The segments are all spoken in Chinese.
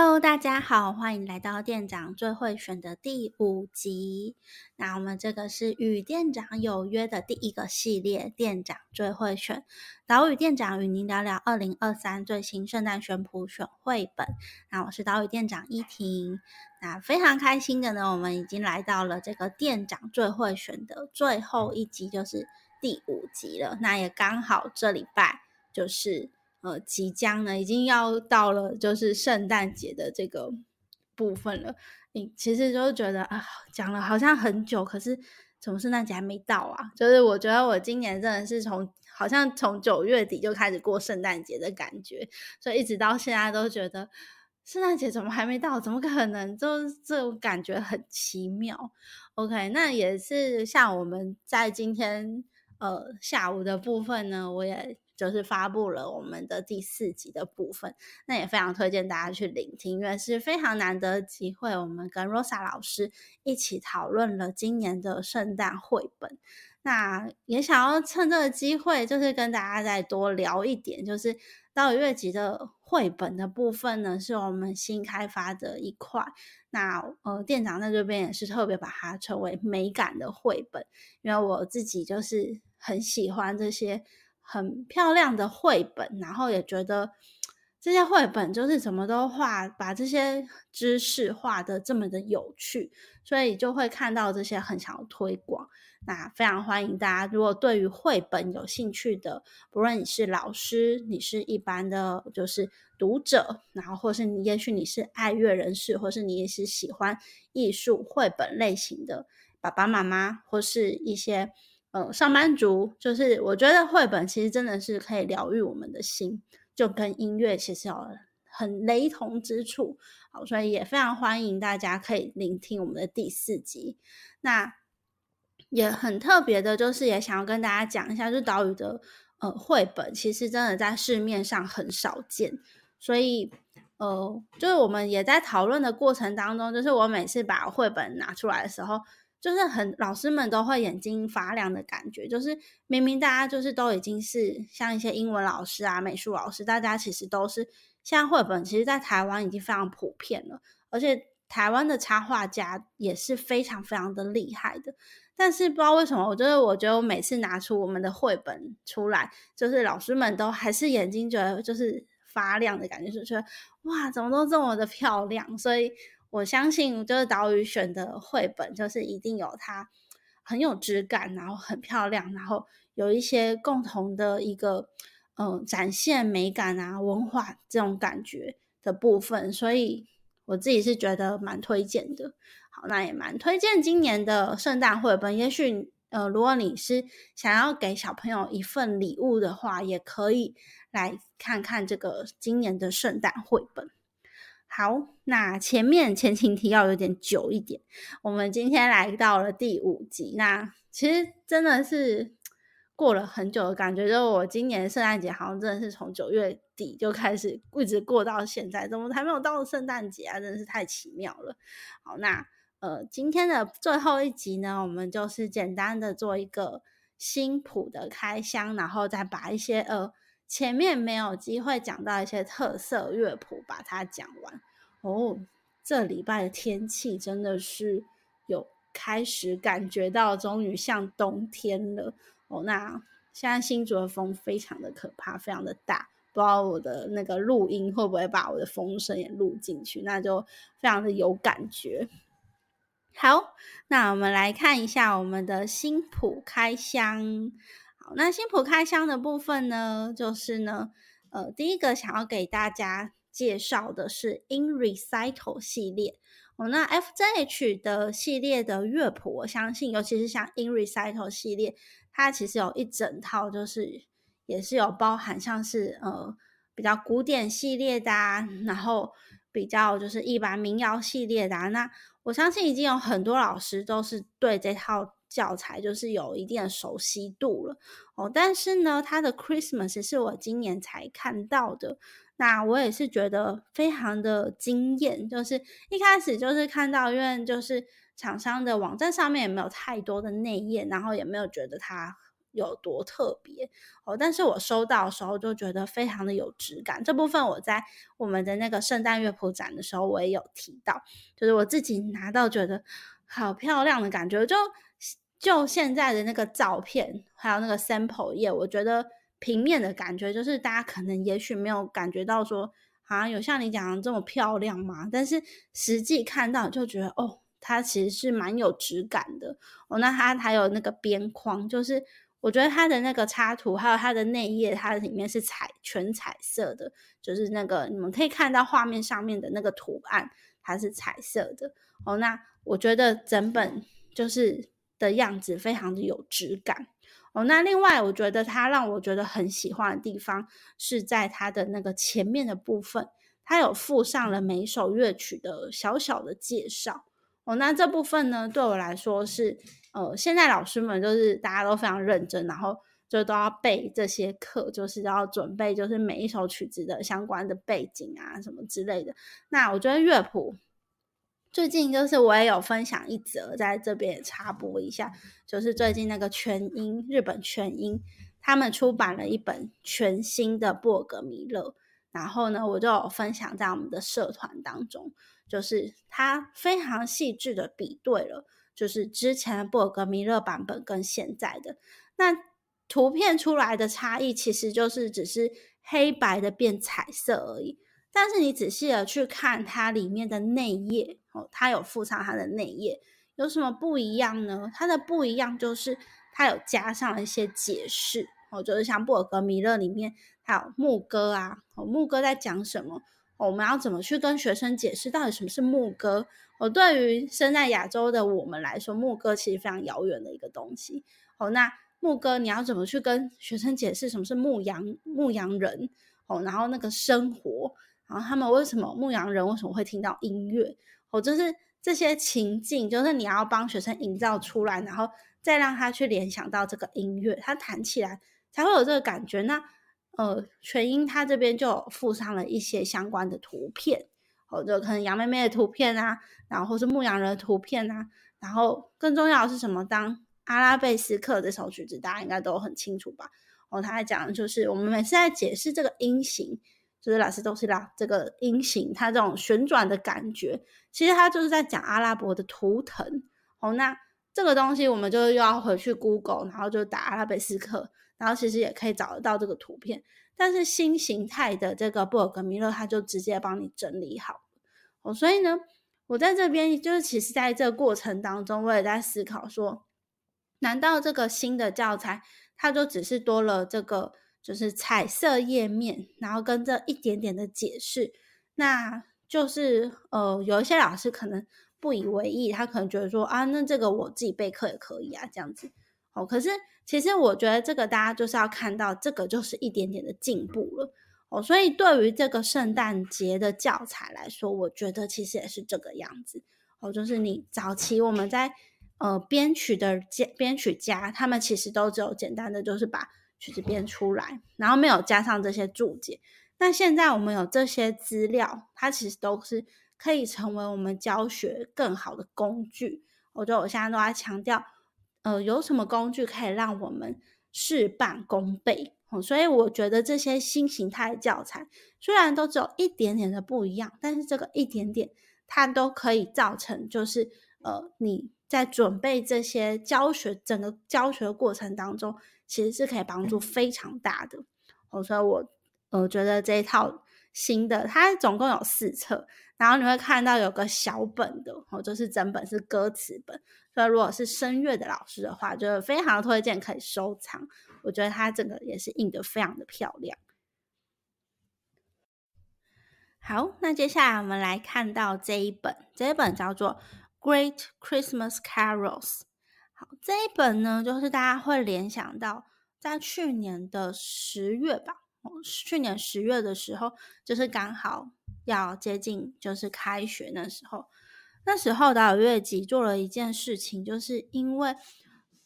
Hello，大家好，欢迎来到店长最会选的第五集。那我们这个是与店长有约的第一个系列，店长最会选。岛屿店长与您聊聊二零二三最新圣诞选谱选绘本。那我是岛屿店长依婷。那非常开心的呢，我们已经来到了这个店长最会选的最后一集，就是第五集了。那也刚好这礼拜就是。呃，即将呢，已经要到了，就是圣诞节的这个部分了。你其实就觉得啊，讲了好像很久，可是怎么圣诞节还没到啊？就是我觉得我今年真的是从好像从九月底就开始过圣诞节的感觉，所以一直到现在都觉得圣诞节怎么还没到？怎么可能？就这种感觉很奇妙。OK，那也是像我们在今天呃下午的部分呢，我也。就是发布了我们的第四集的部分，那也非常推荐大家去聆听，因为是非常难得的机会。我们跟 Rosa 老师一起讨论了今年的圣诞绘本，那也想要趁这个机会，就是跟大家再多聊一点，就是到月集的绘本的部分呢，是我们新开发的一块。那呃，店长在这边也是特别把它称为美感的绘本，因为我自己就是很喜欢这些。很漂亮的绘本，然后也觉得这些绘本就是怎么都画，把这些知识画的这么的有趣，所以就会看到这些很想要推广。那非常欢迎大家，如果对于绘本有兴趣的，不论你是老师，你是一般的就是读者，然后或是你也许你是爱乐人士，或是你也是喜欢艺术绘本类型的爸爸妈妈，或是一些。呃，上班族就是我觉得绘本其实真的是可以疗愈我们的心，就跟音乐其实有很雷同之处。好，所以也非常欢迎大家可以聆听我们的第四集。那也很特别的，就是也想要跟大家讲一下，就岛屿的呃绘本，其实真的在市面上很少见。所以呃，就是我们也在讨论的过程当中，就是我每次把绘本拿出来的时候。就是很老师们都会眼睛发亮的感觉，就是明明大家就是都已经是像一些英文老师啊、美术老师，大家其实都是现在绘本，其实在台湾已经非常普遍了，而且台湾的插画家也是非常非常的厉害的。但是不知道为什么，我觉得我觉得我每次拿出我们的绘本出来，就是老师们都还是眼睛觉得就是发亮的感觉，就觉得哇，怎么都这么的漂亮，所以。我相信，就是岛屿选的绘本，就是一定有它很有质感，然后很漂亮，然后有一些共同的一个嗯展现美感啊、文化这种感觉的部分，所以我自己是觉得蛮推荐的。好，那也蛮推荐今年的圣诞绘本。也许呃，如果你是想要给小朋友一份礼物的话，也可以来看看这个今年的圣诞绘本。好，那前面前情提要有点久一点，我们今天来到了第五集。那其实真的是过了很久的感觉，就我今年圣诞节好像真的是从九月底就开始一直过到现在，怎么还没有到圣诞节啊？真的是太奇妙了。好，那呃今天的最后一集呢，我们就是简单的做一个新谱的开箱，然后再把一些呃。前面没有机会讲到一些特色乐谱，把它讲完哦。这礼拜的天气真的是有开始感觉到，终于像冬天了哦。那现在新竹的风非常的可怕，非常的大，不知道我的那个录音会不会把我的风声也录进去，那就非常的有感觉。好，那我们来看一下我们的新谱开箱。那新谱开箱的部分呢，就是呢，呃，第一个想要给大家介绍的是 In Recital 系列哦。那 FJH 的系列的乐谱，我相信，尤其是像 In Recital 系列，它其实有一整套，就是也是有包含像是呃比较古典系列的，啊，然后比较就是一般民谣系列的。啊。那我相信已经有很多老师都是对这套。教材就是有一定的熟悉度了哦，但是呢，它的 Christmas 是我今年才看到的，那我也是觉得非常的惊艳。就是一开始就是看到，因为就是厂商的网站上面也没有太多的内页，然后也没有觉得它有多特别哦。但是我收到的时候就觉得非常的有质感。这部分我在我们的那个圣诞乐谱展的时候，我也有提到，就是我自己拿到觉得好漂亮的感觉。就就现在的那个照片，还有那个 sample 页，我觉得平面的感觉，就是大家可能也许没有感觉到说，好像有像你讲的这么漂亮嘛。但是实际看到就觉得哦。它其实是蛮有质感的哦，那它还有那个边框，就是我觉得它的那个插图还有它的内页，它里面是彩全彩色的，就是那个你们可以看到画面上面的那个图案，它是彩色的哦。那我觉得整本就是的样子非常的有质感哦。那另外我觉得它让我觉得很喜欢的地方是在它的那个前面的部分，它有附上了每首乐曲的小小的介绍。哦，那这部分呢，对我来说是，呃，现在老师们就是大家都非常认真，然后就都要背这些课，就是要准备，就是每一首曲子的相关的背景啊，什么之类的。那我觉得乐谱最近就是我也有分享一则，在这边也插播一下，就是最近那个全英日本全英他们出版了一本全新的布尔格弥勒，然后呢，我就有分享在我们的社团当中。就是他非常细致的比对了，就是之前的布尔格弥勒版本跟现在的那图片出来的差异，其实就是只是黑白的变彩色而已。但是你仔细的去看它里面的内页哦，它有附上它的内页，有什么不一样呢？它的不一样就是它有加上一些解释哦，就是像布尔格弥勒里面还有牧歌啊，哦，牧歌在讲什么？我们要怎么去跟学生解释到底什么是牧歌？哦，对于生在亚洲的我们来说，牧歌其实非常遥远的一个东西。哦，那牧歌你要怎么去跟学生解释什么是牧羊牧羊人？哦，然后那个生活，然后他们为什么牧羊人为什么会听到音乐？哦，就是这些情境，就是你要帮学生营造出来，然后再让他去联想到这个音乐，他弹起来才会有这个感觉。那呃，全英他这边就附上了一些相关的图片，哦，就可能杨妹妹的图片啊，然后是牧羊人的图片啊，然后更重要的是什么？当阿拉贝斯克这首曲子，大家应该都很清楚吧？哦，他在讲就是我们每次在解释这个音型，就是老师都是啦，这个音型它这种旋转的感觉，其实它就是在讲阿拉伯的图腾。哦，那这个东西我们就又要回去 Google，然后就打阿拉贝斯克。然后其实也可以找得到这个图片，但是新形态的这个布尔格米勒，它就直接帮你整理好哦。所以呢，我在这边就是其实在这个过程当中，我也在思考说，难道这个新的教材，它就只是多了这个就是彩色页面，然后跟这一点点的解释，那就是呃，有一些老师可能不以为意，他可能觉得说啊，那这个我自己备课也可以啊，这样子。哦，可是其实我觉得这个大家就是要看到，这个就是一点点的进步了哦。所以对于这个圣诞节的教材来说，我觉得其实也是这个样子哦。就是你早期我们在呃编曲的编曲家，他们其实都只有简单的就是把曲子编出来，然后没有加上这些注解。那现在我们有这些资料，它其实都是可以成为我们教学更好的工具。我觉得我现在都在强调。呃，有什么工具可以让我们事半功倍？哦，所以我觉得这些新形态的教材虽然都只有一点点的不一样，但是这个一点点，它都可以造成，就是呃，你在准备这些教学整个教学过程当中，其实是可以帮助非常大的。哦，所以我我觉得这一套新的，它总共有四册，然后你会看到有个小本的，哦，就是整本是歌词本。所以，如果是声乐的老师的话，就非常推荐可以收藏。我觉得它整个也是印的非常的漂亮。好，那接下来我们来看到这一本，这一本叫做《Great Christmas Carols》。这一本呢，就是大家会联想到在去年的十月吧，去年十月的时候，就是刚好要接近就是开学那时候。那时候导有乐集做了一件事情，就是因为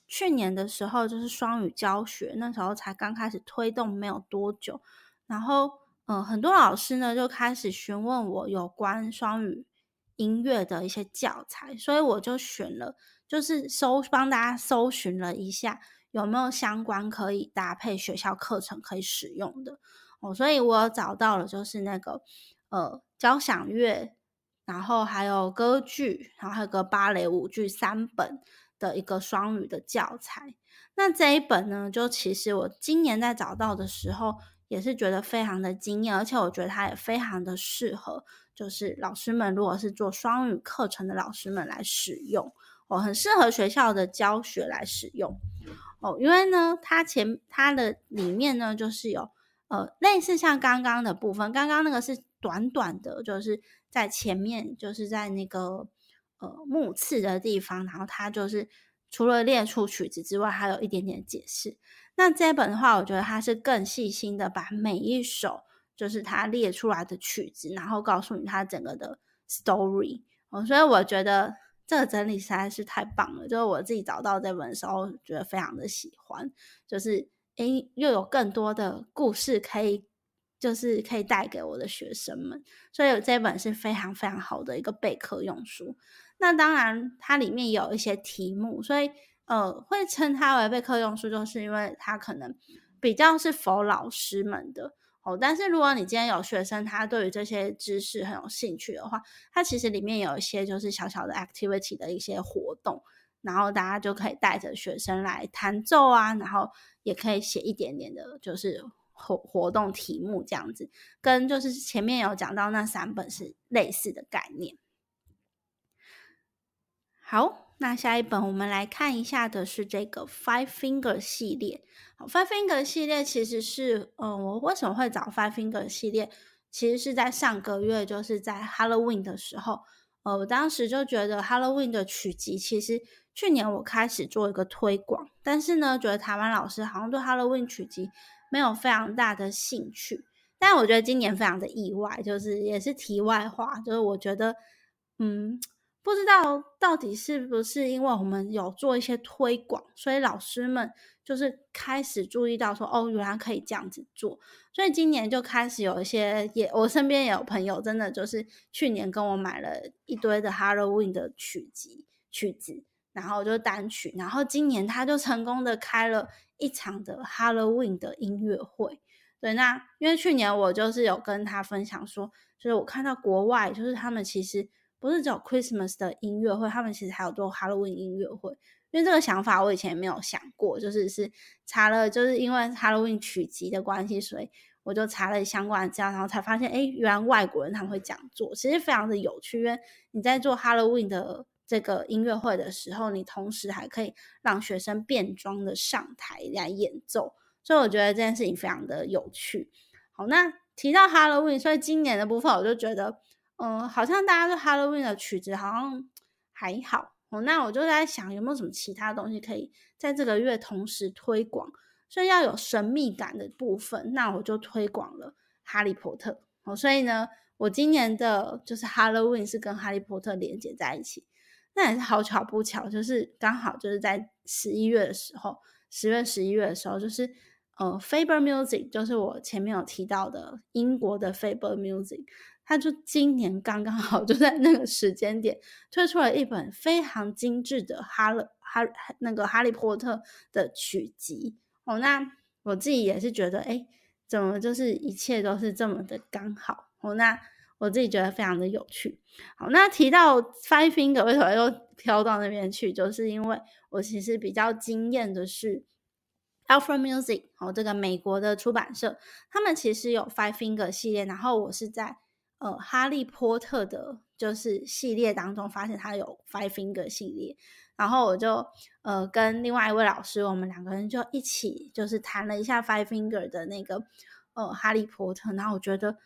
去年的时候就是双语教学，那时候才刚开始推动没有多久，然后嗯，很多老师呢就开始询问我有关双语音乐的一些教材，所以我就选了，就是搜帮大家搜寻了一下有没有相关可以搭配学校课程可以使用的哦。所以我找到了，就是那个呃交响乐，然后还有歌剧，然后还有个芭蕾舞剧三本的一个双语的教材。那这一本呢，就其实我今年在找到的时候，也是觉得非常的惊艳，而且我觉得它也非常的适合，就是老师们如果是做双语课程的老师们来使用，哦，很适合学校的教学来使用，哦，因为呢，它前它的里面呢，就是有呃类似像刚刚的部分，刚刚那个是短短的，就是在前面，就是在那个呃目次的地方，然后它就是。除了列出曲子之外，还有一点点解释。那这本的话，我觉得它是更细心的，把每一首就是它列出来的曲子，然后告诉你它整个的 story。哦，所以我觉得这个整理实在是太棒了。就是我自己找到这本的时候，觉得非常的喜欢。就是诶，又有更多的故事可以，就是可以带给我的学生们。所以这本是非常非常好的一个备课用书。那当然，它里面有一些题目，所以呃，会称它为备课用书，就是因为它可能比较是否老师们的哦。但是如果你今天有学生，他对于这些知识很有兴趣的话，它其实里面有一些就是小小的 activity 的一些活动，然后大家就可以带着学生来弹奏啊，然后也可以写一点点的，就是活活动题目这样子，跟就是前面有讲到那三本是类似的概念。好，那下一本我们来看一下的是这个 Five Finger 系列。，Five Finger 系列其实是，呃，我为什么会找 Five Finger 系列？其实是在上个月，就是在 Halloween 的时候，呃，我当时就觉得 Halloween 的曲集，其实去年我开始做一个推广，但是呢，觉得台湾老师好像对 Halloween 曲集没有非常大的兴趣。但我觉得今年非常的意外，就是也是题外话，就是我觉得，嗯。不知道到底是不是因为我们有做一些推广，所以老师们就是开始注意到说，哦，原来可以这样子做。所以今年就开始有一些，也我身边也有朋友，真的就是去年跟我买了一堆的 Halloween 的曲集曲子，然后就单曲，然后今年他就成功的开了一场的 Halloween 的音乐会。对，那因为去年我就是有跟他分享说，就是我看到国外就是他们其实。不是只有 Christmas 的音乐会，他们其实还有做 Halloween 音乐会。因为这个想法我以前没有想过，就是是查了，就是因为 Halloween 曲集的关系，所以我就查了相关的资料，然后才发现，哎，原来外国人他们会这样做，其实非常的有趣。因为你在做 Halloween 的这个音乐会的时候，你同时还可以让学生变装的上台来演奏，所以我觉得这件事情非常的有趣。好，那提到 Halloween，所以今年的部分我就觉得。嗯，好像大家对 Halloween 的曲子好像还好哦。那我就在想，有没有什么其他东西可以在这个月同时推广？所以要有神秘感的部分，那我就推广了哈利波特哦。所以呢，我今年的就是 Halloween 是跟哈利波特连接在一起。那也是好巧不巧，就是刚好就是在十一月的时候，十月、十一月的时候，就是呃，Faber Music，就是我前面有提到的英国的 Faber Music。他就今年刚刚好就在那个时间点推出了一本非常精致的哈勒哈那个哈利波特的曲集哦，那我自己也是觉得哎，怎么就是一切都是这么的刚好哦，那我自己觉得非常的有趣。好，那提到 Five Finger 为什么又飘到那边去，就是因为我其实比较惊艳的是 Alpha Music 哦，这个美国的出版社，他们其实有 Five Finger 系列，然后我是在。呃，哈利波特的，就是系列当中发现它有 Five Finger 系列，然后我就呃跟另外一位老师，我们两个人就一起就是谈了一下 Five Finger 的那个呃哈利波特，然后我觉得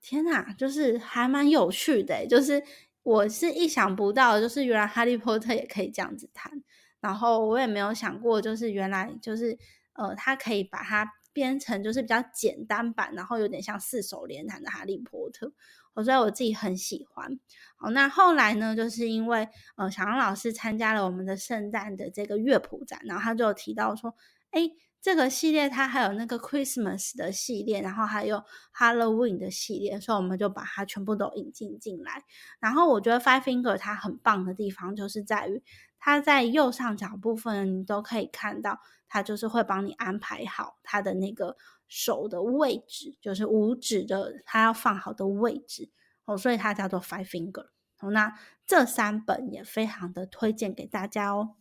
天哪，就是还蛮有趣的，就是我是意想不到，就是原来哈利波特也可以这样子弹，然后我也没有想过，就是原来就是呃他可以把它编成就是比较简单版，然后有点像四手联弹的哈利波特。我所以我自己很喜欢。好，那后来呢，就是因为呃，小杨老师参加了我们的圣诞的这个乐谱展，然后他就提到说，哎，这个系列它还有那个 Christmas 的系列，然后还有 Halloween 的系列，所以我们就把它全部都引进进来。然后我觉得 Five Finger 它很棒的地方，就是在于它在右上角部分，你都可以看到，它就是会帮你安排好它的那个手的位置，就是五指的它要放好的位置哦，所以它叫做 Five Finger。哦，那这三本也非常的推荐给大家哦。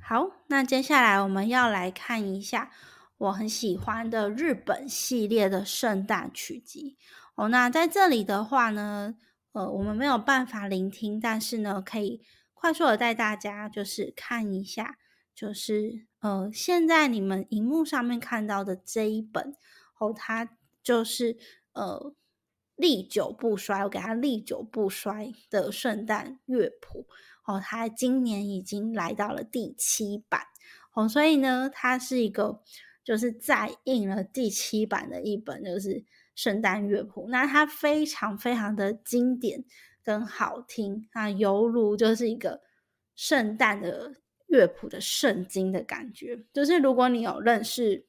好，那接下来我们要来看一下我很喜欢的日本系列的圣诞曲集哦。那在这里的话呢，呃，我们没有办法聆听，但是呢，可以快速的带大家就是看一下，就是呃，现在你们荧幕上面看到的这一本哦，它就是呃历久不衰，我给它历久不衰的圣诞乐谱。哦，它今年已经来到了第七版哦，所以呢，它是一个就是再印了第七版的一本，就是圣诞乐谱。那它非常非常的经典跟好听啊，犹如就是一个圣诞的乐谱的圣经的感觉。就是如果你有认识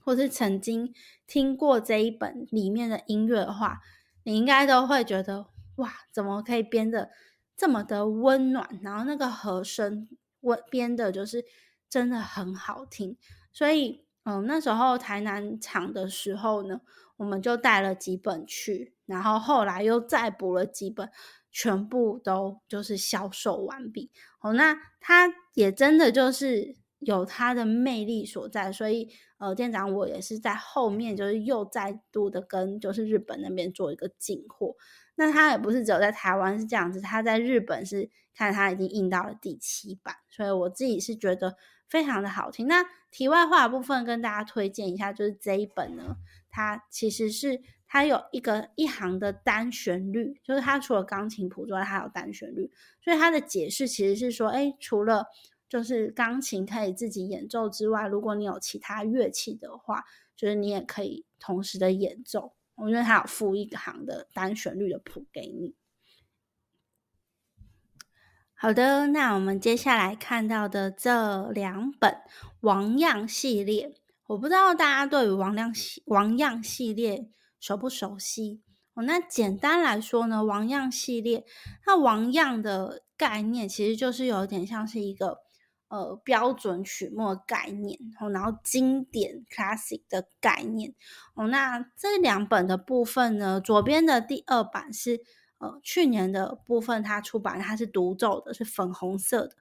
或是曾经听过这一本里面的音乐的话，你应该都会觉得哇，怎么可以编的？这么的温暖，然后那个和声温编的，就是真的很好听。所以，嗯，那时候台南场的时候呢，我们就带了几本去，然后后来又再补了几本，全部都就是销售完毕。哦，那它也真的就是有它的魅力所在。所以，呃，店长我也是在后面，就是又再度的跟就是日本那边做一个进货。那它也不是只有在台湾是这样子，它在日本是看它已经印到了第七版，所以我自己是觉得非常的好听。那题外话部分跟大家推荐一下，就是这一本呢，它其实是它有一个一行的单旋律，就是它除了钢琴谱之外，它有单旋律，所以它的解释其实是说，哎，除了就是钢琴可以自己演奏之外，如果你有其他乐器的话，就是你也可以同时的演奏。我因为它有附一行的单旋律的谱给你。好的，那我们接下来看到的这两本王样系列，我不知道大家对于王样系王样系列熟不熟悉？哦，那简单来说呢，王样系列，那王样的概念其实就是有点像是一个。呃，标准曲目概念哦，然后经典 classic 的概念哦，那这两本的部分呢，左边的第二版是呃去年的部分，它出版它是独奏的，是粉红色的。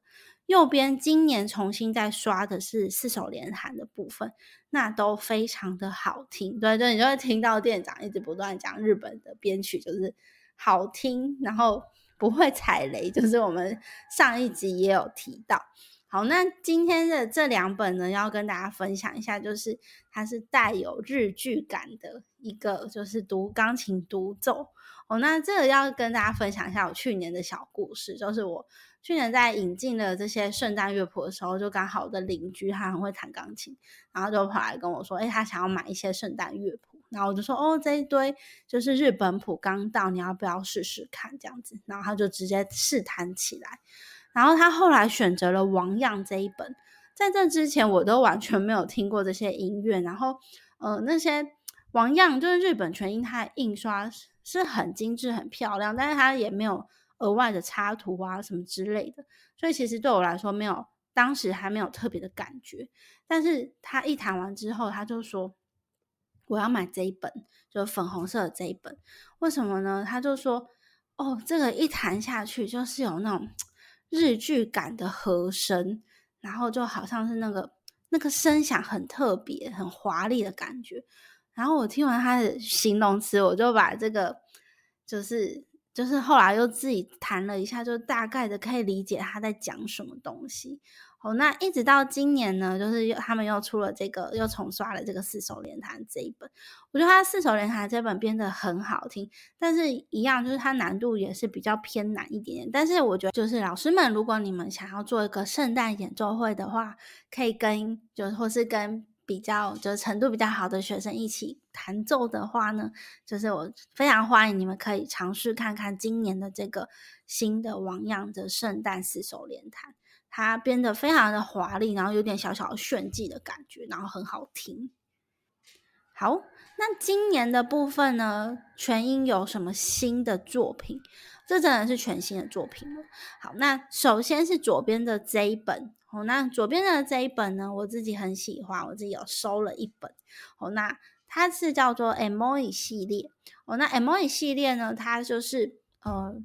右边今年重新再刷的是四手联弹的部分，那都非常的好听。对对，你就会听到店长一直不断讲日本的编曲就是好听，然后不会踩雷，就是我们上一集也有提到。好，那今天的这两本呢，要跟大家分享一下，就是它是带有日剧感的一个，就是读钢琴独奏。哦，那这个要跟大家分享一下我去年的小故事，就是我去年在引进了这些圣诞乐谱的时候，就刚好我的邻居他很会弹钢琴，然后就跑来跟我说，哎，他想要买一些圣诞乐谱，然后我就说，哦，这一堆就是日本谱刚到，你要不要试试看这样子？然后他就直接试弹起来。然后他后来选择了王样这一本，在这之前我都完全没有听过这些音乐。然后，呃，那些王样就是日本全音，它的印刷是很精致、很漂亮，但是它也没有额外的插图啊什么之类的。所以其实对我来说，没有当时还没有特别的感觉。但是他一弹完之后，他就说我要买这一本，就粉红色的这一本。为什么呢？他就说哦，这个一弹下去就是有那种。日剧感的和声，然后就好像是那个那个声响很特别、很华丽的感觉。然后我听完他的形容词，我就把这个就是就是后来又自己弹了一下，就大概的可以理解他在讲什么东西。哦，那一直到今年呢，就是又他们又出了这个，又重刷了这个四手联弹这一本。我觉得他四手联弹这本编的很好听，但是一样就是它难度也是比较偏难一点点。但是我觉得，就是老师们，如果你们想要做一个圣诞演奏会的话，可以跟就是或是跟比较就是程度比较好的学生一起弹奏的话呢，就是我非常欢迎你们可以尝试看看今年的这个新的王样的圣诞四手联弹。它编得非常的华丽，然后有点小小的炫技的感觉，然后很好听。好，那今年的部分呢，全英有什么新的作品？这真的是全新的作品了。好，那首先是左边的这一本哦，那左边的这一本呢，我自己很喜欢，我自己有收了一本哦。那它是叫做 Emoi 系列哦。那 Emoi 系列呢，它就是呃，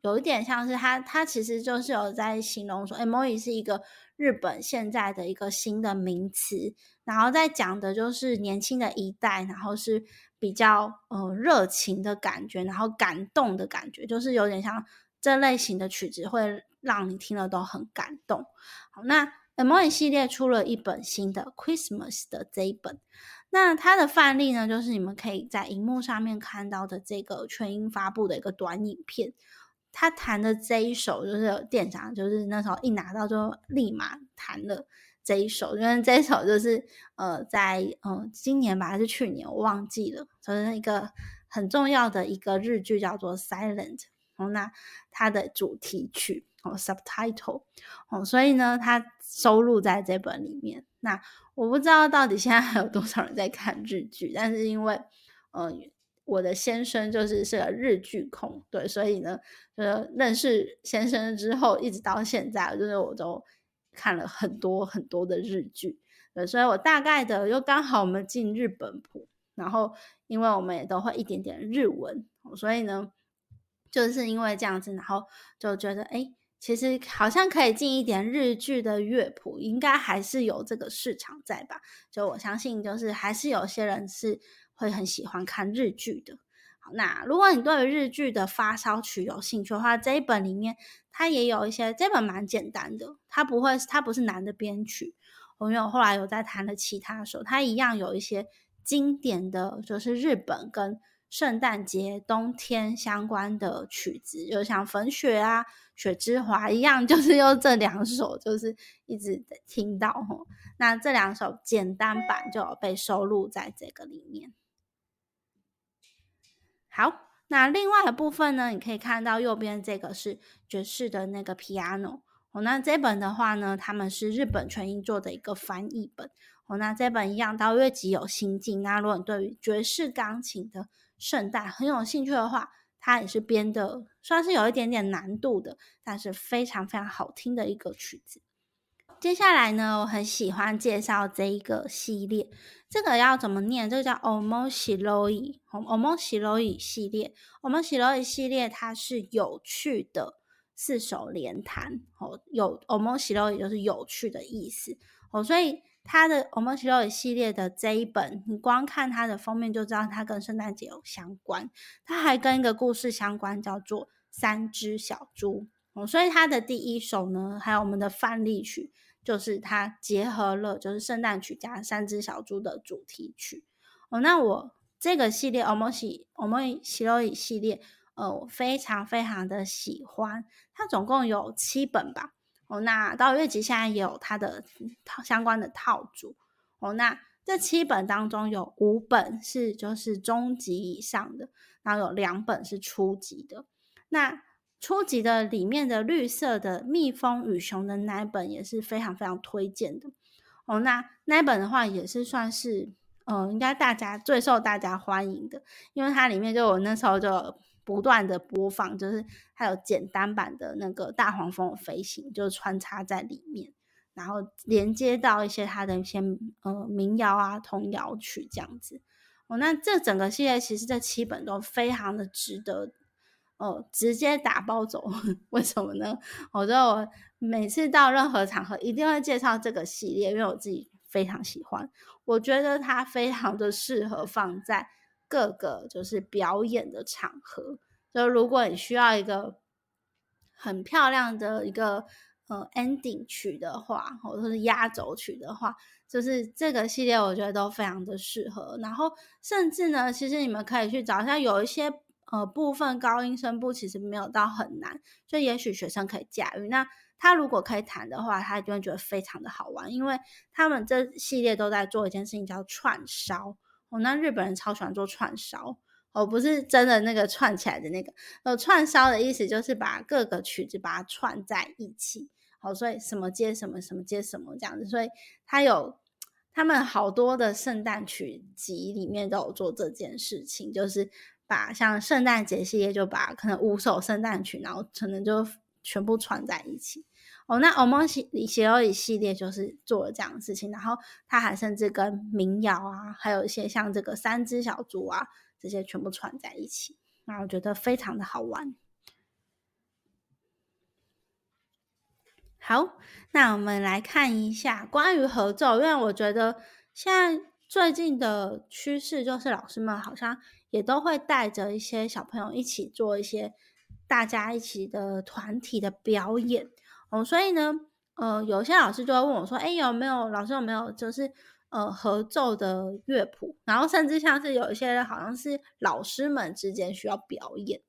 有一点像是它，它其实就是有在形容说，Emoi 是一个日本现在的一个新的名词，然后在讲的就是年轻的一代，然后是。比较呃热情的感觉，然后感动的感觉，就是有点像这类型的曲子会让你听了都很感动。好，那 emoy 系列出了一本新的 Christmas 的这一本，那它的范例呢，就是你们可以在荧幕上面看到的这个全英发布的一个短影片。他弹的这一首就是店长，就是那时候一拿到就立马弹了。这一首，因为这一首就是呃，在嗯今年吧还是去年，我忘记了，就是一个很重要的一个日剧叫做《Silent》，然后，那它的主题曲哦，subtitle 哦，所以呢，它收录在这本里面。那我不知道到底现在还有多少人在看日剧，但是因为呃，我的先生就是是个日剧控，对，所以呢，呃，认识先生之后，一直到现在，就是我都。看了很多很多的日剧，对，所以我大概的又刚好我们进日本谱，然后因为我们也都会一点点日文，所以呢，就是因为这样子，然后就觉得哎，其实好像可以进一点日剧的乐谱，应该还是有这个市场在吧？就我相信，就是还是有些人是会很喜欢看日剧的。好那如果你对日剧的发烧曲有兴趣的话，这一本里面它也有一些，这本蛮简单的，它不会，它不是难的编曲。我有后来有在弹的其他首，它一样有一些经典的，就是日本跟圣诞节、冬天相关的曲子，就像粉雪啊、雪之华一样，就是用这两首，就是一直在听到吼。那这两首简单版就有被收录在这个里面。好，那另外的部分呢？你可以看到右边这个是爵士的那个 piano 哦。那这本的话呢，他们是日本全英做的一个翻译本哦。那这本一样，到乐集有新进。那如果你对于爵士钢琴的圣诞很有兴趣的话，它也是编的，算是有一点点难度的，但是非常非常好听的一个曲子。接下来呢，我很喜欢介绍这一个系列，这个要怎么念？这个叫 Omoshiroi，Omoshiroi 系列，Omoshiroi 系列它是有趣的四手联弹，哦，有 Omoshiroi 就是有趣的意思，哦，所以它的 Omoshiroi 系列的这一本，你光看它的封面就知道它跟圣诞节有相关，它还跟一个故事相关，叫做三只小猪，哦，所以它的第一首呢，还有我们的范例曲。就是它结合了，就是圣诞曲加三只小猪的主题曲哦。那我这个系列，我们喜我们喜罗伊系列，呃，我非常非常的喜欢。它总共有七本吧？哦，那到月集现在也有它的相关的套组哦。那这七本当中有五本是就是中级以上的，然后有两本是初级的。那初级的里面的绿色的蜜蜂与熊的那一本也是非常非常推荐的哦。那那一本的话也是算是，嗯，应该大家最受大家欢迎的，因为它里面就我那时候就不断的播放，就是还有简单版的那个大黄蜂的飞行，就穿插在里面，然后连接到一些它的一些呃民谣啊、童谣曲这样子。哦，那这整个系列其实这七本都非常的值得。哦，直接打包走，为什么呢？我觉得我每次到任何场合一定会介绍这个系列，因为我自己非常喜欢。我觉得它非常的适合放在各个就是表演的场合。就如果你需要一个很漂亮的一个呃 ending 曲的话，或者是压轴曲的话，就是这个系列我觉得都非常的适合。然后甚至呢，其实你们可以去找一下，有一些。呃，部分高音声部其实没有到很难，就也许学生可以驾驭。那他如果可以弹的话，他就会觉得非常的好玩，因为他们这系列都在做一件事情叫串烧。哦，那日本人超喜欢做串烧，哦，不是真的那个串起来的那个。呃，串烧的意思就是把各个曲子把它串在一起。哦，所以什么接什么，什么接什么这样子，所以他有他们好多的圣诞曲集里面都有做这件事情，就是把像圣诞节系列就把可能五首圣诞曲，然后可能就全部串在一起。哦，那欧梦系里邪欧里系列就是做了这样的事情，然后他还甚至跟民谣啊，还有一些像这个三只小猪啊这些全部串在一起，那我觉得非常的好玩。好，那我们来看一下关于合奏，因为我觉得现在最近的趋势就是老师们好像也都会带着一些小朋友一起做一些大家一起的团体的表演。哦，所以呢，呃，有些老师就会问我说：“哎，有没有老师有没有就是呃合奏的乐谱？然后甚至像是有一些好像是老师们之间需要表演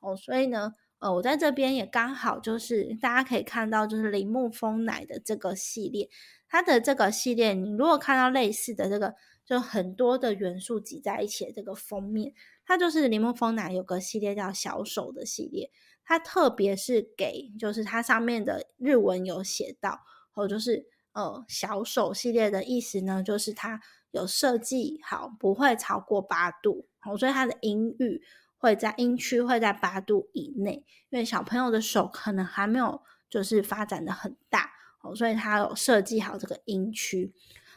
哦，所以呢，呃，我在这边也刚好就是大家可以看到，就是铃木风奶的这个系列，它的这个系列，你如果看到类似的这个，就很多的元素挤在一起的这个封面，它就是铃木风奶有个系列叫小手的系列。它特别是给，就是它上面的日文有写到，哦，就是呃小手系列的意思呢，就是它有设计好不会超过八度，哦，所以它的音域会在音区会在八度以内，因为小朋友的手可能还没有就是发展的很大，哦，所以它有设计好这个音区。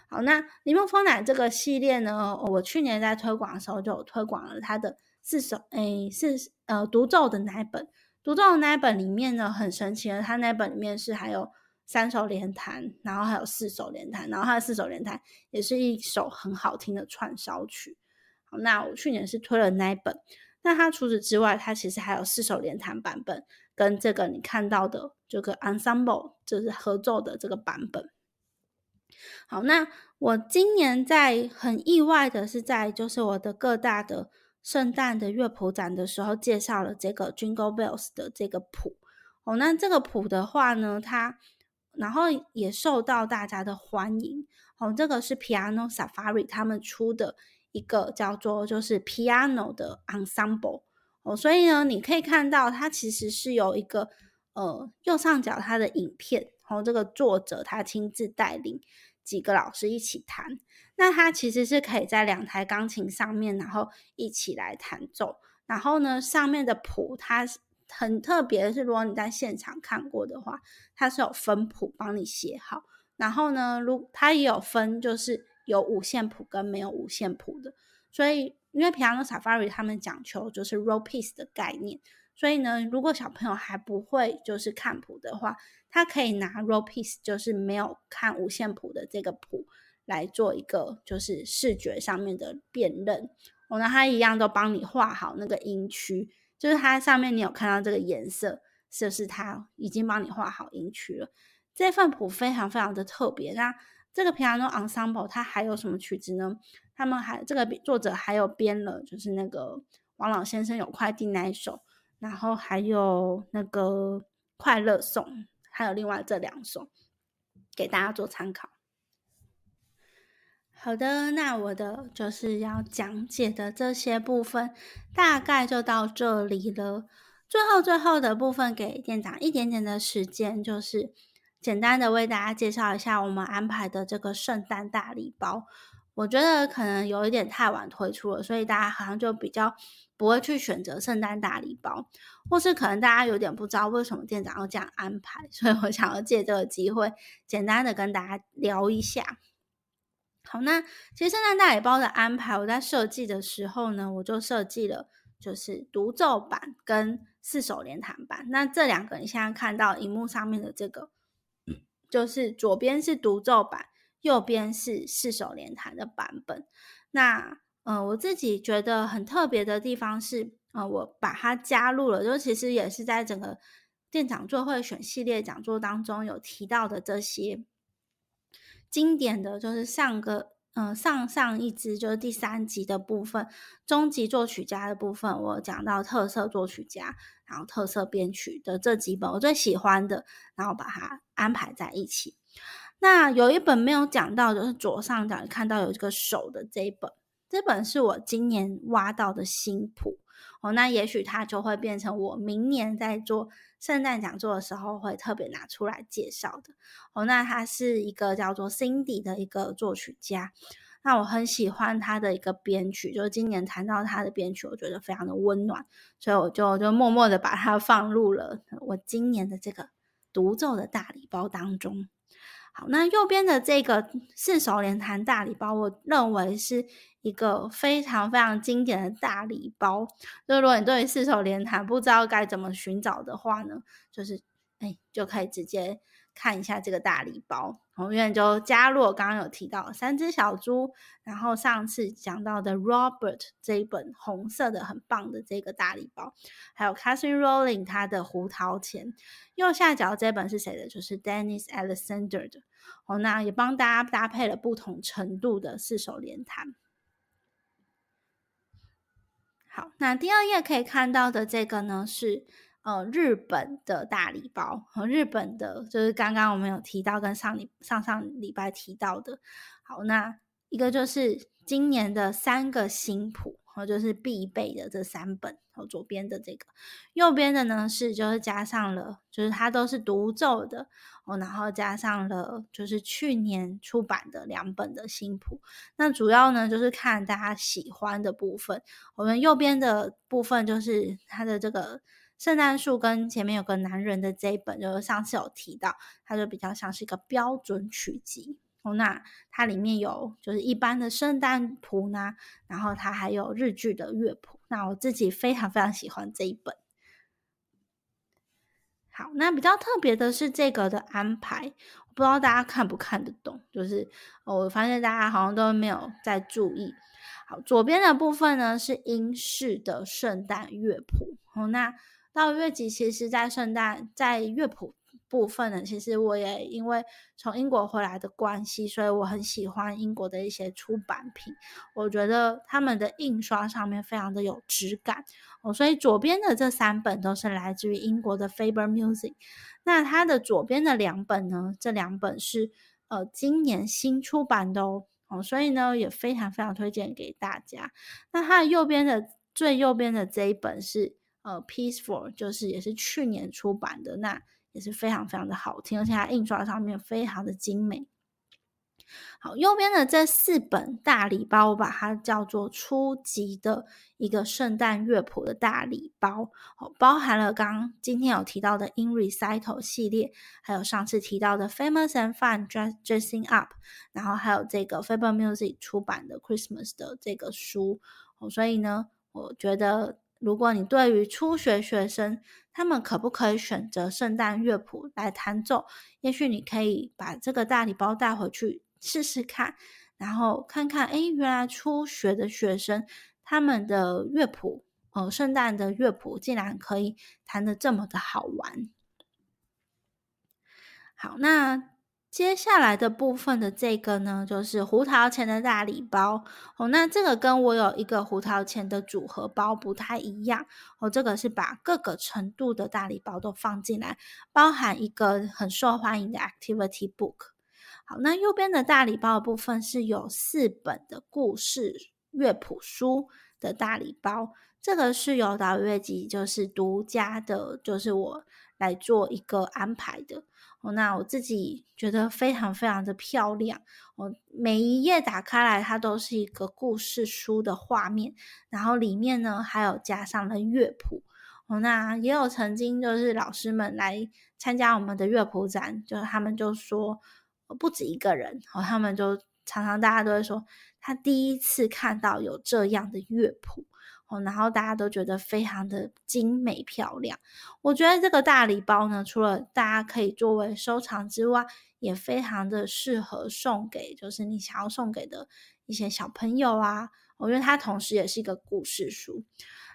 好，那柠檬风奶这个系列呢，我去年在推广的时候就有推广了它的四首，诶，是呃独奏的哪本？独奏的那一本里面呢，很神奇的，它那本里面是还有三首连弹，然后还有四首连弹，然后它的四首连弹也是一首很好听的串烧曲。好，那我去年是推了那一本，那它除此之外，它其实还有四首连弹版本，跟这个你看到的这个 ensemble 就是合奏的这个版本。好，那我今年在很意外的是在就是我的各大的。圣诞的乐谱展的时候，介绍了这个 Jingle Bells 的这个谱哦。那这个谱的话呢，它然后也受到大家的欢迎哦。这个是 Piano Safari 他们出的一个叫做就是 Piano 的 Ensemble 哦。所以呢，你可以看到它其实是有一个呃右上角它的影片哦。这个作者他亲自带领几个老师一起弹。那它其实是可以在两台钢琴上面，然后一起来弹奏。然后呢，上面的谱它很特别是，如果你在现场看过的话，它是有分谱帮你写好。然后呢，如它也有分，就是有五线谱跟没有五线谱的。所以，因为 Piano Safari 他们讲求就是 roll piece 的概念，所以呢，如果小朋友还不会就是看谱的话，他可以拿 roll piece，就是没有看五线谱的这个谱。来做一个就是视觉上面的辨认，哦，那它一样都帮你画好那个音区，就是它上面你有看到这个颜色，是不是它已经帮你画好音区了。这份谱非常非常的特别。那这个 Piano Ensemble 它还有什么曲子呢？他们还这个作者还有编了，就是那个王老先生有快递那一首，然后还有那个快乐颂，还有另外这两首，给大家做参考。好的，那我的就是要讲解的这些部分，大概就到这里了。最后最后的部分，给店长一点点的时间，就是简单的为大家介绍一下我们安排的这个圣诞大礼包。我觉得可能有一点太晚推出了，所以大家好像就比较不会去选择圣诞大礼包，或是可能大家有点不知道为什么店长要这样安排，所以我想要借这个机会，简单的跟大家聊一下。好，那其实圣诞大礼包的安排，我在设计的时候呢，我就设计了就是独奏版跟四手联弹版。那这两个你现在看到荧幕上面的这个，就是左边是独奏版，右边是四手联弹的版本。那呃，我自己觉得很特别的地方是，呃，我把它加入了，就其实也是在整个店长座会选系列讲座当中有提到的这些。经典的就是上个，嗯，上上一支就是第三集的部分，终极作曲家的部分，我讲到特色作曲家，然后特色编曲的这几本我最喜欢的，然后把它安排在一起。那有一本没有讲到，就是左上角看到有这个手的这一本，这本是我今年挖到的新谱哦，那也许它就会变成我明年在做。圣诞讲座的时候会特别拿出来介绍的。哦，那他是一个叫做 Cindy 的一个作曲家。那我很喜欢他的一个编曲，就是今年谈到他的编曲，我觉得非常的温暖，所以我就就默默的把它放入了我今年的这个独奏的大礼包当中。好，那右边的这个四手联弹大礼包，我认为是一个非常非常经典的大礼包。就如果你对四手联弹不知道该怎么寻找的话呢，就是哎，就可以直接。看一下这个大礼包，红院就加入我刚刚有提到三只小猪，然后上次讲到的 Robert 这一本红色的很棒的这个大礼包，还有 Catherine Rolling 他的胡桃钳，右下角这本是谁的？就是 Dennis Alexander 的。哦，那也帮大家搭配了不同程度的四手联弹。好，那第二页可以看到的这个呢是。呃，日本的大礼包和日本的，就是刚刚我们有提到跟上礼上上礼拜提到的。好，那一个就是今年的三个新谱，和就是必备的这三本。和左边的这个，右边的呢是就是加上了，就是它都是独奏的哦，然后加上了就是去年出版的两本的新谱。那主要呢就是看大家喜欢的部分。我们右边的部分就是它的这个。圣诞树跟前面有个男人的这一本，就是上次有提到，它就比较像是一个标准曲集那它里面有就是一般的圣诞谱呢，然后它还有日剧的乐谱。那我自己非常非常喜欢这一本。好，那比较特别的是这个的安排，我不知道大家看不看得懂，就是我发现大家好像都没有在注意。好，左边的部分呢是英式的圣诞乐谱哦，那。到乐集，其实，在圣诞在乐谱部分呢，其实我也因为从英国回来的关系，所以我很喜欢英国的一些出版品。我觉得他们的印刷上面非常的有质感哦，所以左边的这三本都是来自于英国的 Faber Music。那它的左边的两本呢，这两本是呃今年新出版的哦，哦，所以呢也非常非常推荐给大家。那它的右边的最右边的这一本是。呃，Peaceful 就是也是去年出版的，那也是非常非常的好听，而且它印刷上面非常的精美。好，右边的这四本大礼包，我把它叫做初级的一个圣诞乐谱的大礼包，哦，包含了刚今天有提到的 In Recital 系列，还有上次提到的 Famous and Fun Dressing Up，然后还有这个 Faber Music 出版的 Christmas 的这个书，哦，所以呢，我觉得。如果你对于初学学生，他们可不可以选择圣诞乐谱来弹奏？也许你可以把这个大礼包带回去试试看，然后看看，哎，原来初学的学生他们的乐谱，呃，圣诞的乐谱竟然可以弹得这么的好玩。好，那。接下来的部分的这个呢，就是胡桃钳的大礼包哦。那这个跟我有一个胡桃钳的组合包不太一样哦。这个是把各个程度的大礼包都放进来，包含一个很受欢迎的 activity book。好，那右边的大礼包部分是有四本的故事乐谱书的大礼包，这个是由导乐集就是独家的，就是我来做一个安排的。哦那我自己觉得非常非常的漂亮，哦，每一页打开来，它都是一个故事书的画面，然后里面呢还有加上了乐谱，哦，那也有曾经就是老师们来参加我们的乐谱展，就是他们就说不止一个人，哦，他们就常常大家都会说，他第一次看到有这样的乐谱。哦，然后大家都觉得非常的精美漂亮。我觉得这个大礼包呢，除了大家可以作为收藏之外，也非常的适合送给就是你想要送给的一些小朋友啊。我觉得它同时也是一个故事书。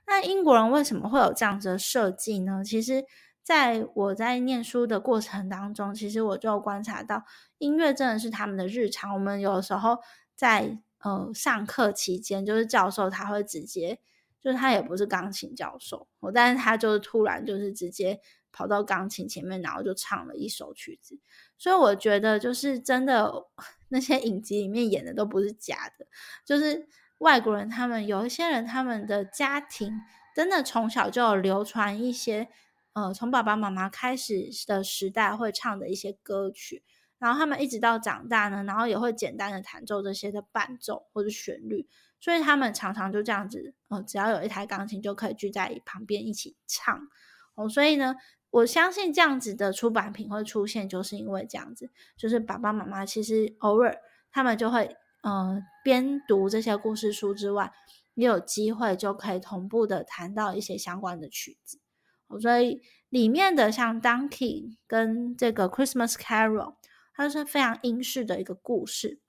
那英国人为什么会有这样子的设计呢？其实，在我在念书的过程当中，其实我就观察到，音乐真的是他们的日常。我们有时候在呃上课期间，就是教授他会直接。就是他也不是钢琴教授，我但是他就是突然就是直接跑到钢琴前面，然后就唱了一首曲子。所以我觉得就是真的 那些影集里面演的都不是假的，就是外国人他们有一些人他们的家庭真的从小就有流传一些呃从爸爸妈妈开始的时代会唱的一些歌曲，然后他们一直到长大呢，然后也会简单的弹奏这些的伴奏或者旋律，所以他们常常就这样子，呃，只要有一台钢琴就可以聚在旁边一起唱。哦，所以呢，我相信这样子的出版品会出现，就是因为这样子，就是爸爸妈妈其实偶尔他们就会，呃，边读这些故事书之外，也有机会就可以同步的弹到一些相关的曲子。哦所以里面的像《Donkey》跟这个《Christmas Carol》，它是非常英式的一个故事。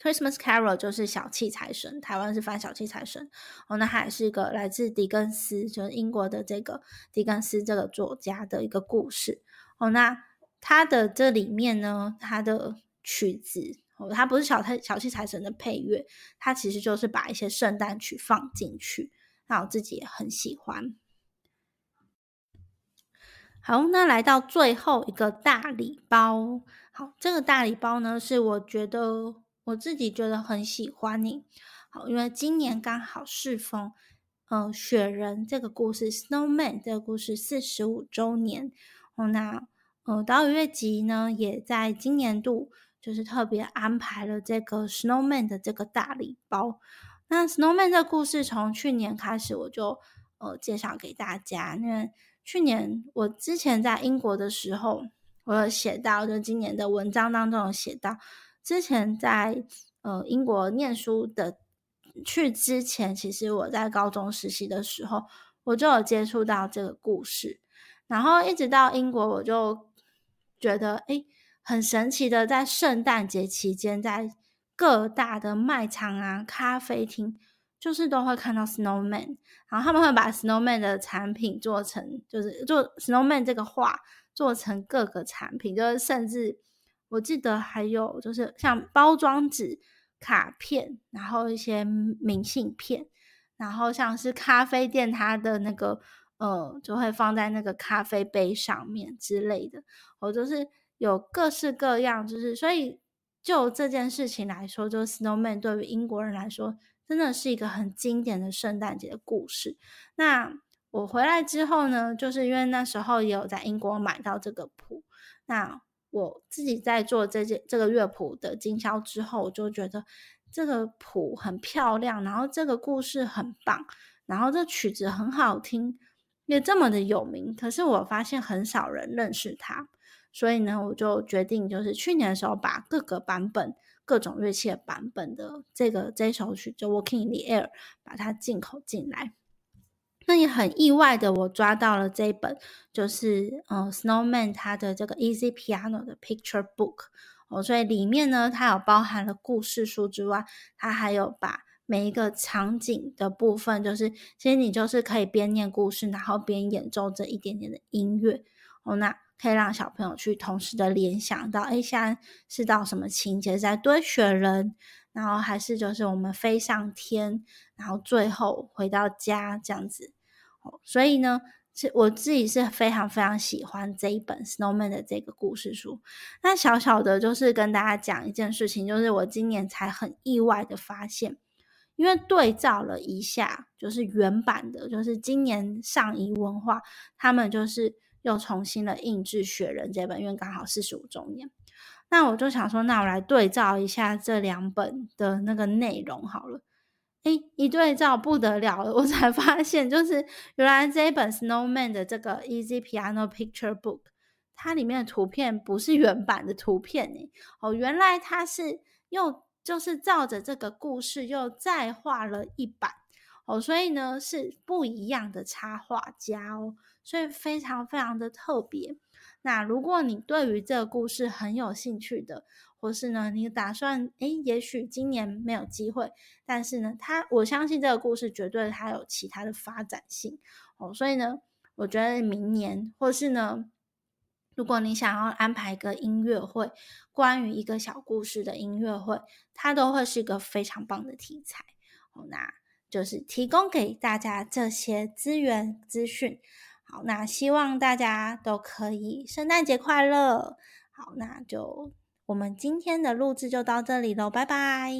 Christmas Carol 就是小气财神，台湾是翻小气财神哦。那还是一个来自狄更斯，就是英国的这个狄更斯这个作家的一个故事哦。那它的这里面呢，它的曲子哦，它不是小太小气财神的配乐，它其实就是把一些圣诞曲放进去。那我自己也很喜欢。好，那来到最后一个大礼包。好，这个大礼包呢，是我觉得。我自己觉得很喜欢你，好，因为今年刚好适逢，呃，雪人这个故事，Snowman 这个故事四十五周年，哦，那，呃，岛屿乐集呢，也在今年度就是特别安排了这个 Snowman 的这个大礼包。那 Snowman 这个故事从去年开始我就呃介绍给大家，因为去年我之前在英国的时候，我有写到，就今年的文章当中有写到。之前在呃英国念书的去之前，其实我在高中实习的时候，我就有接触到这个故事，然后一直到英国，我就觉得哎，很神奇的，在圣诞节期间，在各大的卖场啊、咖啡厅，就是都会看到 Snowman，然后他们会把 Snowman 的产品做成，就是做 Snowman 这个画做成各个产品，就是甚至。我记得还有就是像包装纸、卡片，然后一些明信片，然后像是咖啡店它的那个呃，就会放在那个咖啡杯上面之类的。我就是有各式各样，就是所以就这件事情来说，就 Snowman 对于英国人来说，真的是一个很经典的圣诞节的故事。那我回来之后呢，就是因为那时候也有在英国买到这个谱，那。我自己在做这件这个乐谱的经销之后，我就觉得这个谱很漂亮，然后这个故事很棒，然后这曲子很好听，也这么的有名。可是我发现很少人认识它，所以呢，我就决定就是去年的时候把各个版本、各种乐器的版本的这个这首曲就《Walking in the Air》把它进口进来。那也很意外的，我抓到了这一本，就是呃，Snowman 它的这个 Easy Piano 的 Picture Book 哦，所以里面呢，它有包含了故事书之外，它还有把每一个场景的部分，就是其实你就是可以边念故事，然后边演奏这一点点的音乐哦，那可以让小朋友去同时的联想到，哎，现在是到什么情节，在堆雪人。然后还是就是我们飞上天，然后最后回到家这样子。哦，所以呢，是我自己是非常非常喜欢这一本《Snowman》的这个故事书。那小小的，就是跟大家讲一件事情，就是我今年才很意外的发现，因为对照了一下，就是原版的，就是今年上移文化他们就是又重新的印制《雪人》这本，因为刚好四十五周年。那我就想说，那我来对照一下这两本的那个内容好了。诶，一对照不得了了，我才发现，就是原来这一本 Snowman 的这个 Easy Piano Picture Book，它里面的图片不是原版的图片诶。哦，原来它是又就是照着这个故事又再画了一版哦，所以呢是不一样的插画家哦，所以非常非常的特别。那如果你对于这个故事很有兴趣的，或是呢，你打算诶，也许今年没有机会，但是呢，他我相信这个故事绝对它有其他的发展性哦，所以呢，我觉得明年或是呢，如果你想要安排一个音乐会，关于一个小故事的音乐会，它都会是一个非常棒的题材哦。那就是提供给大家这些资源资讯。好，那希望大家都可以圣诞节快乐。好，那就我们今天的录制就到这里喽，拜拜。